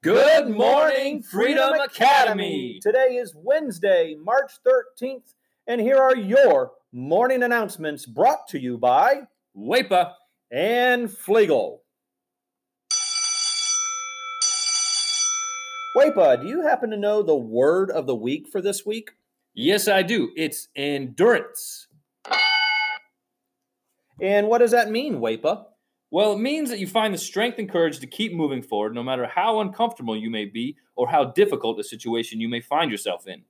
Good morning, Freedom Academy. Today is Wednesday, March 13th, and here are your morning announcements brought to you by WAEPA. and Flegel. WAEPA, do you happen to know the word of the week for this week? Yes, I do. It's endurance. And what does that mean, WAEPA? Well, it means that you find the strength and courage to keep moving forward no matter how uncomfortable you may be or how difficult a situation you may find yourself in.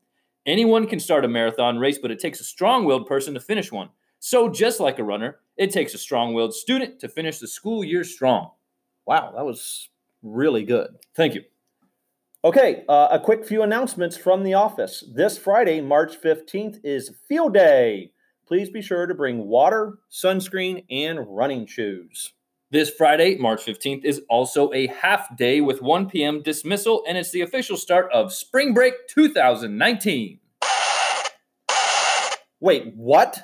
Anyone can start a marathon race, but it takes a strong willed person to finish one. So, just like a runner, it takes a strong willed student to finish the school year strong. Wow, that was really good. Thank you. Okay, uh, a quick few announcements from the office. This Friday, March 15th, is Field Day. Please be sure to bring water, sunscreen, and running shoes. This Friday, March 15th, is also a half day with 1 p.m. dismissal, and it's the official start of Spring Break 2019. Wait, what?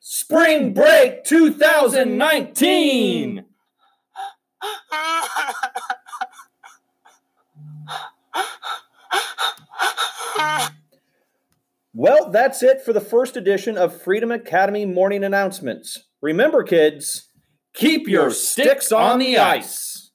Spring Break 2019! Well, that's it for the first edition of Freedom Academy morning announcements. Remember, kids, Keep your sticks on the ice.